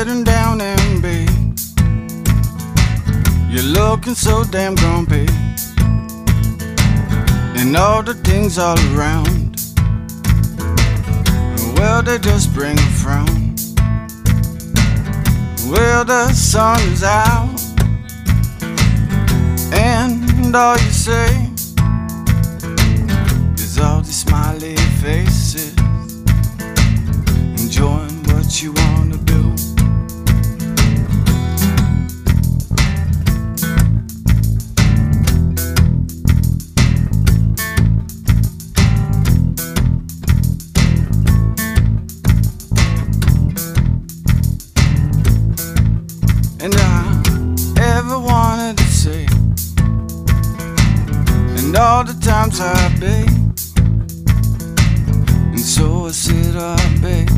sitting down and be. You're looking so damn grumpy. And all the things all around. Well, they just bring a frown. Well, the sun is out. And all you say is all these smiley faces. Enjoying what you wanna and all the times I've and so I sit up, babe.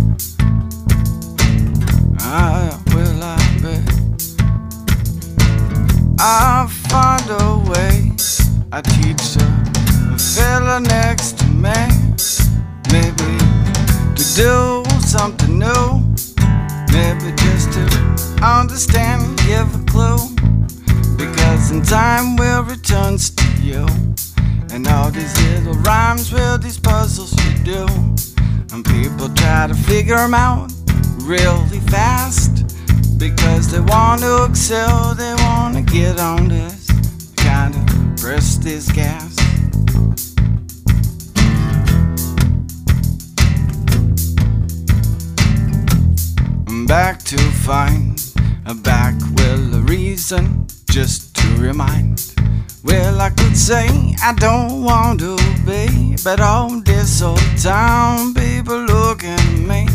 I will, I bet. I'll find a way. I teach a fella next to me, maybe to do something new. Maybe just to understand, give a clue. In time will return to you. And all these little rhymes, will these puzzles you do. And people try to figure them out really fast. Because they want to excel, they want to get on this. Kind of press this gas. I'm back to find a back will a reason just remind. Well, I could say I don't want to be, but all this old town people looking at me,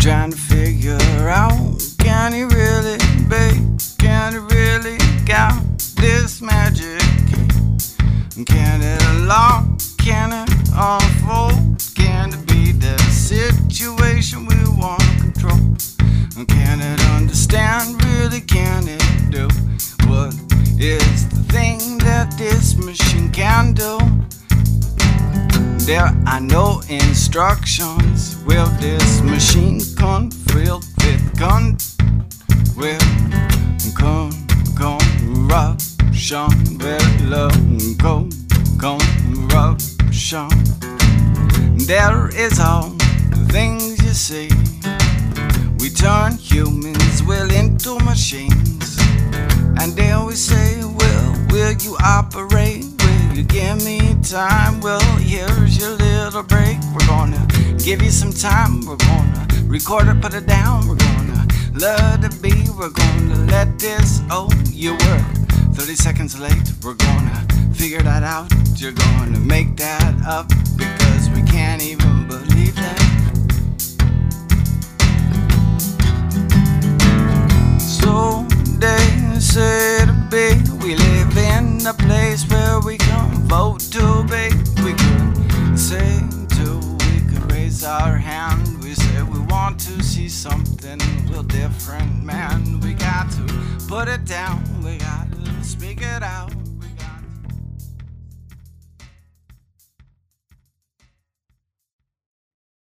trying to figure out can he really be? Can he really got this magic? Can it unlock? Can it unfold? Can it be the situation we want to control? Can thing that this machine can do? There are no instructions. Will this machine come filled with gun? Will con corruption? Will go corruption? There is all the things you see. We turn humans will into machines. And then we say, you operate? Will you give me time? Well, here's your little break. We're gonna give you some time. We're gonna record it, put it down. We're gonna let it be. We're gonna let this. Oh, you were 30 seconds late. We're gonna figure that out. You're gonna make that up because we can't even believe in a place where we can vote to be. We can say to, we can raise our hand. We say we want to see something real different, man. We got to put it down, we got to speak it out.